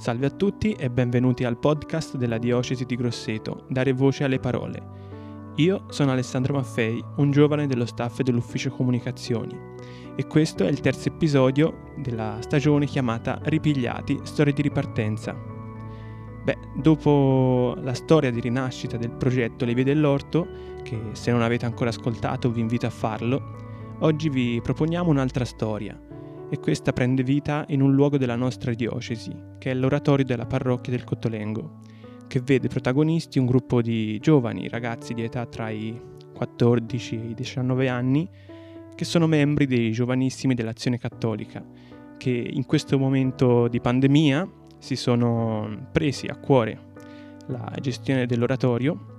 Salve a tutti e benvenuti al podcast della Diocesi di Grosseto, Dare voce alle parole. Io sono Alessandro Maffei, un giovane dello staff dell'ufficio comunicazioni e questo è il terzo episodio della stagione chiamata Ripigliati, storie di ripartenza. Beh, dopo la storia di rinascita del progetto Le Vie dell'Orto, che se non avete ancora ascoltato vi invito a farlo, oggi vi proponiamo un'altra storia e questa prende vita in un luogo della nostra diocesi, che è l'oratorio della parrocchia del Cottolengo, che vede protagonisti un gruppo di giovani ragazzi di età tra i 14 e i 19 anni, che sono membri dei giovanissimi dell'Azione Cattolica, che in questo momento di pandemia si sono presi a cuore la gestione dell'oratorio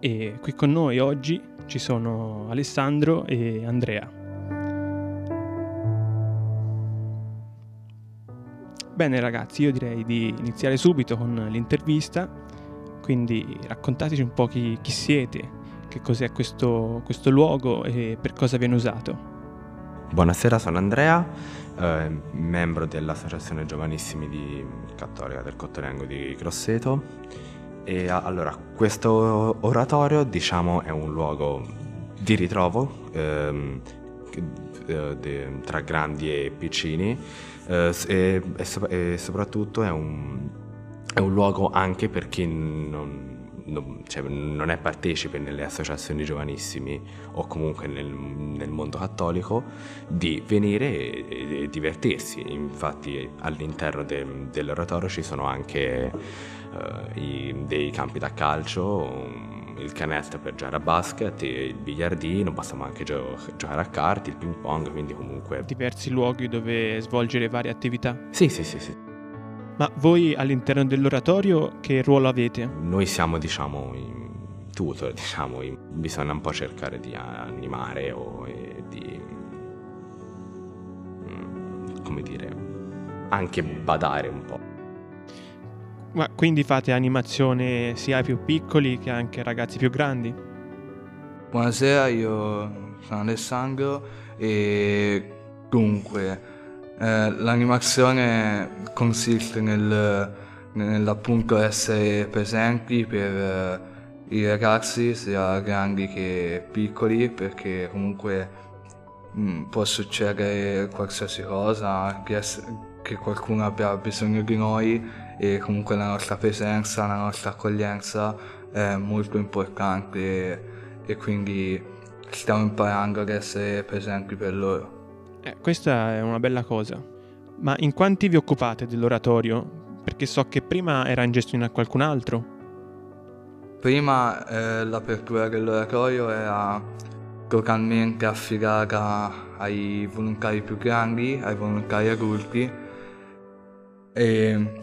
e qui con noi oggi ci sono Alessandro e Andrea. Bene ragazzi, io direi di iniziare subito con l'intervista, quindi raccontateci un po' chi, chi siete, che cos'è questo, questo, luogo e per cosa viene usato. Buonasera, sono Andrea, eh, membro dell'Associazione Giovanissimi di Cattolica del Cottolengo di Grosseto. E allora, questo oratorio diciamo è un luogo di ritrovo ehm, eh, tra grandi e piccini eh, e, e, e, soprattutto è un, è un, luogo anche per chi non, non, cioè, non, è partecipe nelle associazioni giovanissimi o comunque nel, nel mondo cattolico di venire e, e, divertirsi. Infatti all'interno de, dell'oratorio ci sono anche uh, i, dei campi da calcio, il canestro per giocare a basket, il biliardino, possiamo anche gio- giocare a carte, il ping pong, quindi comunque... Diversi luoghi dove svolgere varie attività? Sì, sì, sì, sì. Ma voi all'interno dell'oratorio che ruolo avete? Noi siamo, diciamo, in tutor, diciamo, in... bisogna un po' cercare di animare o di... Mm, come dire, anche badare un po'. Ma quindi fate animazione sia ai più piccoli che anche ai ragazzi più grandi? Buonasera, io sono Alessandro e dunque eh, l'animazione consiste nel, nell'appunto essere presenti per eh, i ragazzi sia grandi che piccoli perché comunque mh, mm, può succedere qualsiasi cosa, che, che qualcuno abbia bisogno di noi e comunque la nostra presenza, la nostra accoglienza è molto importante e, e quindi stiamo imparando ad essere presenti per loro. Eh, questa è una bella cosa. Ma in quanti vi occupate dell'oratorio? Perché so che prima era in gestione a qualcun altro. Prima eh, l'apertura dell'oratorio era totalmente affidata ai volontari più grandi, ai volontari adulti e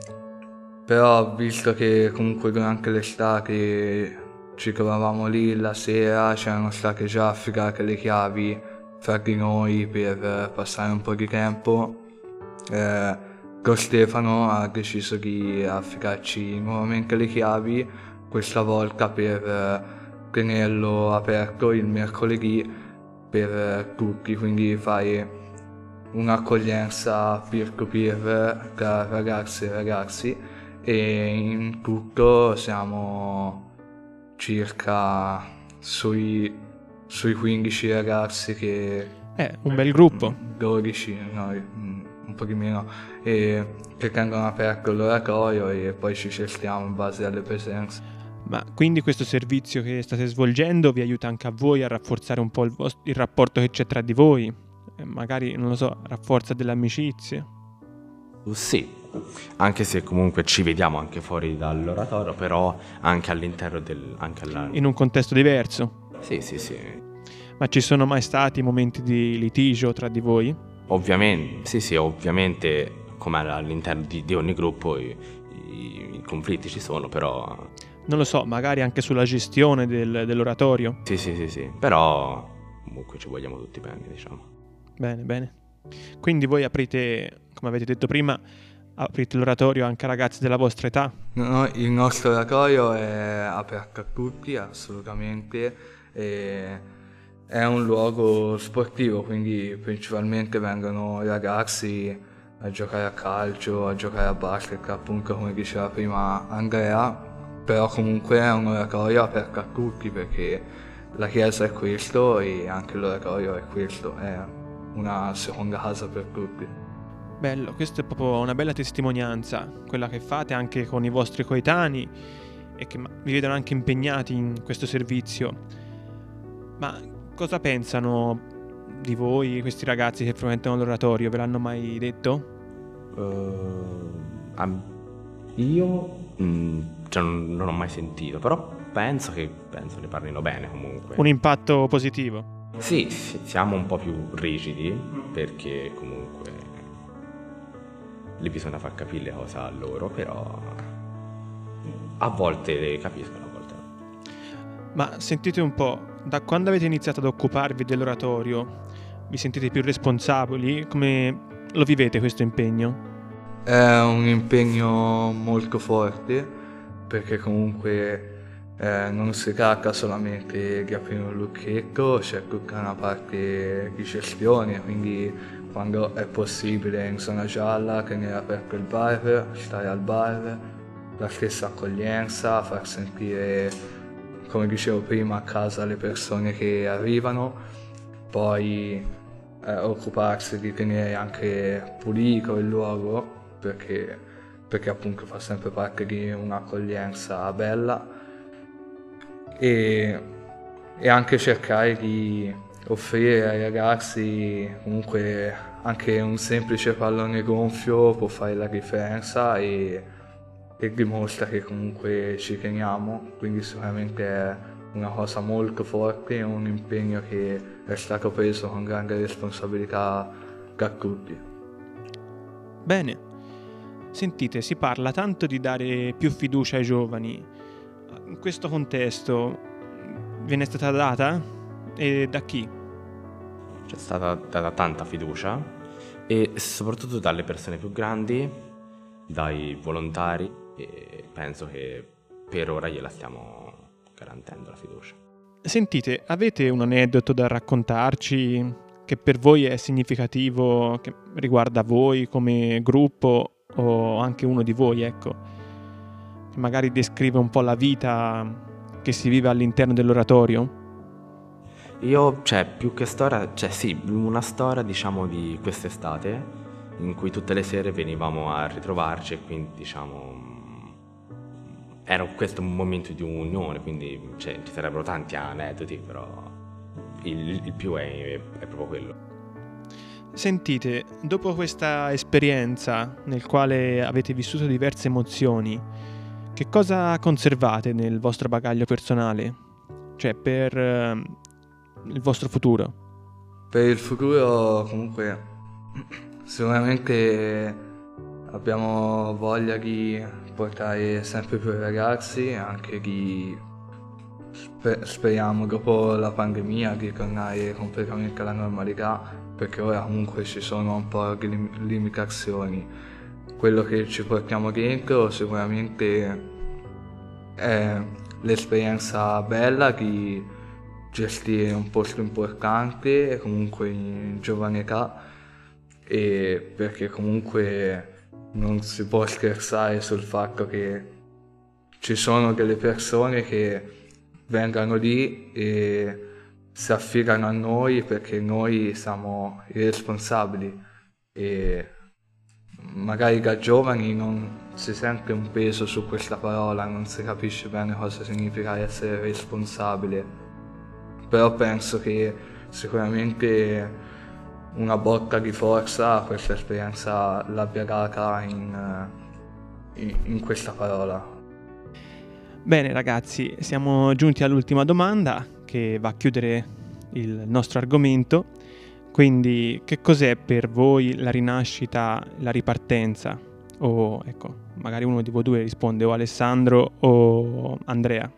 però visto che comunque durante l'estate ci trovavamo lì la sera, c'erano state già affidate le chiavi fra di noi per passare un po' di tempo, eh, Lo Stefano ha deciso di affidarci nuovamente le chiavi, questa volta per eh, tenerlo aperto il mercoledì per tutti, quindi fare un'accoglienza peer-to-peer tra ragazzi e ragazzi e in tutto siamo circa sui, sui 15 ragazzi che... È un bel gruppo. 12, no, un po' di meno, e che tengono aperto l'oratorio e poi ci cerchiamo in base alle presenze. Ma quindi questo servizio che state svolgendo vi aiuta anche a voi a rafforzare un po' il, vostro, il rapporto che c'è tra di voi? magari, non lo so, rafforza delle amicizie? Sì, anche se comunque ci vediamo anche fuori dall'oratorio, però anche all'interno del... Anche alla... In un contesto diverso? Sì, sì, sì. Ma ci sono mai stati momenti di litigio tra di voi? Ovviamente, sì, sì, ovviamente come all'interno di, di ogni gruppo i, i, i, conflitti ci sono, però... Non lo so, magari anche sulla gestione del, dell'oratorio? Sì, sì, sì, sì, però comunque ci vogliamo tutti bene, diciamo. Bene, bene. Quindi voi aprite, come avete detto prima, aprite l'oratorio anche a ragazzi della vostra età? No, il nostro oratorio è aperto a tutti, assolutamente. è un luogo sportivo, quindi principalmente vengono ragazzi a giocare a calcio, a giocare a basket, appunto come diceva prima Andrea, però comunque è un oratorio aperto a tutti perché la chiesa è questo e anche l'oratorio è questo, è una seconda casa per tutti. Bello, questa è proprio una bella testimonianza, quella che fate anche con i vostri coetanei e che vi vedono anche impegnati in questo servizio. Ma cosa pensano di voi questi ragazzi che frequentano l'oratorio? Ve l'hanno mai detto? Uh, io mm, cioè, non, non, ho mai sentito, però penso che penso ne parlino bene comunque. Un impatto positivo? Sì, siamo un po' più rigidi perché comunque lì bisogna far capire le cose a loro, però a volte le capiscono, a volte no. Ma sentite un po', da quando avete iniziato ad occuparvi dell'oratorio, vi sentite più responsabili? Come lo vivete questo impegno? È un impegno molto forte perché comunque eh, non si tratta solamente di aprire un lucchetto, c'è tutta una parte di gestione, quindi quando è possibile in zona gialla tenere aperto il bar, stare al bar, la stessa accoglienza, far sentire, come dicevo prima, a casa le persone che arrivano, poi eh, occuparsi di tenere anche pulito il luogo perché, perché appunto fa sempre parte di un'accoglienza bella e, e anche cercare di offrire ai ragazzi comunque anche un semplice pallone gonfio può fare la differenza e, e dimostra che comunque ci teniamo, quindi sicuramente è una cosa molto forte, un impegno che è stato preso con grande responsabilità da tutti. Bene. Sentite, si parla tanto di dare più fiducia ai giovani. In questo contesto viene stata data? E da chi? C'è stata data tanta fiducia e soprattutto dalle persone più grandi, dai volontari e penso che per ora gliela stiamo garantendo la fiducia. Sentite, avete un aneddoto da raccontarci che per voi è significativo, che riguarda voi come gruppo o anche uno di voi, ecco, che magari descrive un po' la vita che si vive all'interno dell'oratorio? Io, cioè, più che storia, cioè sì, una storia diciamo di quest'estate in cui tutte le sere venivamo a ritrovarci e quindi diciamo era questo un momento di unione, quindi cioè, ci sarebbero tanti aneddoti, però il, il più è, è proprio quello. Sentite, dopo questa esperienza nel quale avete vissuto diverse emozioni, che cosa conservate nel vostro bagaglio personale? Cioè, per uh, il vostro futuro? Per il futuro, comunque, sicuramente abbiamo voglia di portare sempre più ragazzi, anche di sper- speriamo dopo la pandemia di tornare completamente alla normalità, perché ora comunque ci sono un po' di lim- limitazioni. Quello che ci portiamo dentro sicuramente è l'esperienza bella di gestire un posto importante comunque in giovane età e perché comunque non si può scherzare sul fatto che ci sono delle persone che vengano lì e si affidano a noi perché noi siamo i responsabili. E magari da giovani non si sente un peso su questa parola, non si capisce bene cosa significa essere responsabile, però penso che sicuramente una botta di forza questa esperienza l'abbia data in, in, in questa parola. Bene ragazzi, siamo giunti all'ultima domanda che va a chiudere il nostro argomento. Quindi, che cos'è per voi la rinascita, la ripartenza? O ecco, magari uno di voi due risponde, o Alessandro o Andrea.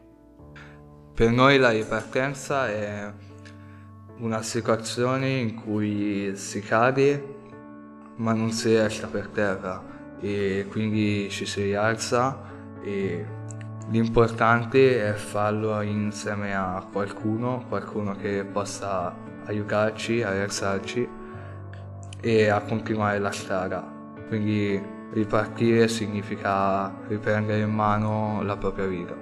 Per noi la ripartenza è una situazione in cui si cade ma non si resta per terra e quindi ci si rialza e l'importante è farlo insieme a qualcuno, qualcuno che possa aiutarci a rialzarci e a continuare la strada. quindi ripartire significa riprendere in mano la propria vita.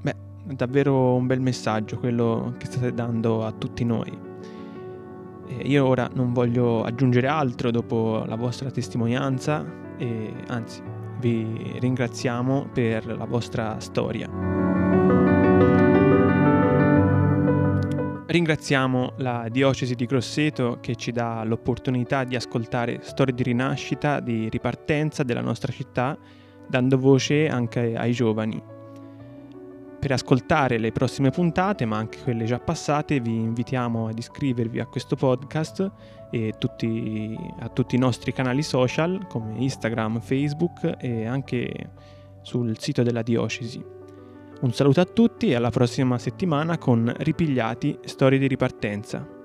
Beh, davvero un bel messaggio quello che state dando a tutti noi. Io ora non voglio aggiungere altro dopo la vostra testimonianza e anzi vi ringraziamo per la vostra storia. Ringraziamo la Diocesi di Grosseto che ci dà l'opportunità di ascoltare storie di rinascita, di ripartenza della nostra città, dando voce anche ai giovani. Per ascoltare le prossime puntate, ma anche quelle già passate, vi invitiamo ad iscrivervi a questo podcast e tutti, a tutti i nostri canali social come Instagram, Facebook e anche sul sito della Diocesi. Un saluto a tutti e alla prossima settimana con Ripigliati Storie di ripartenza.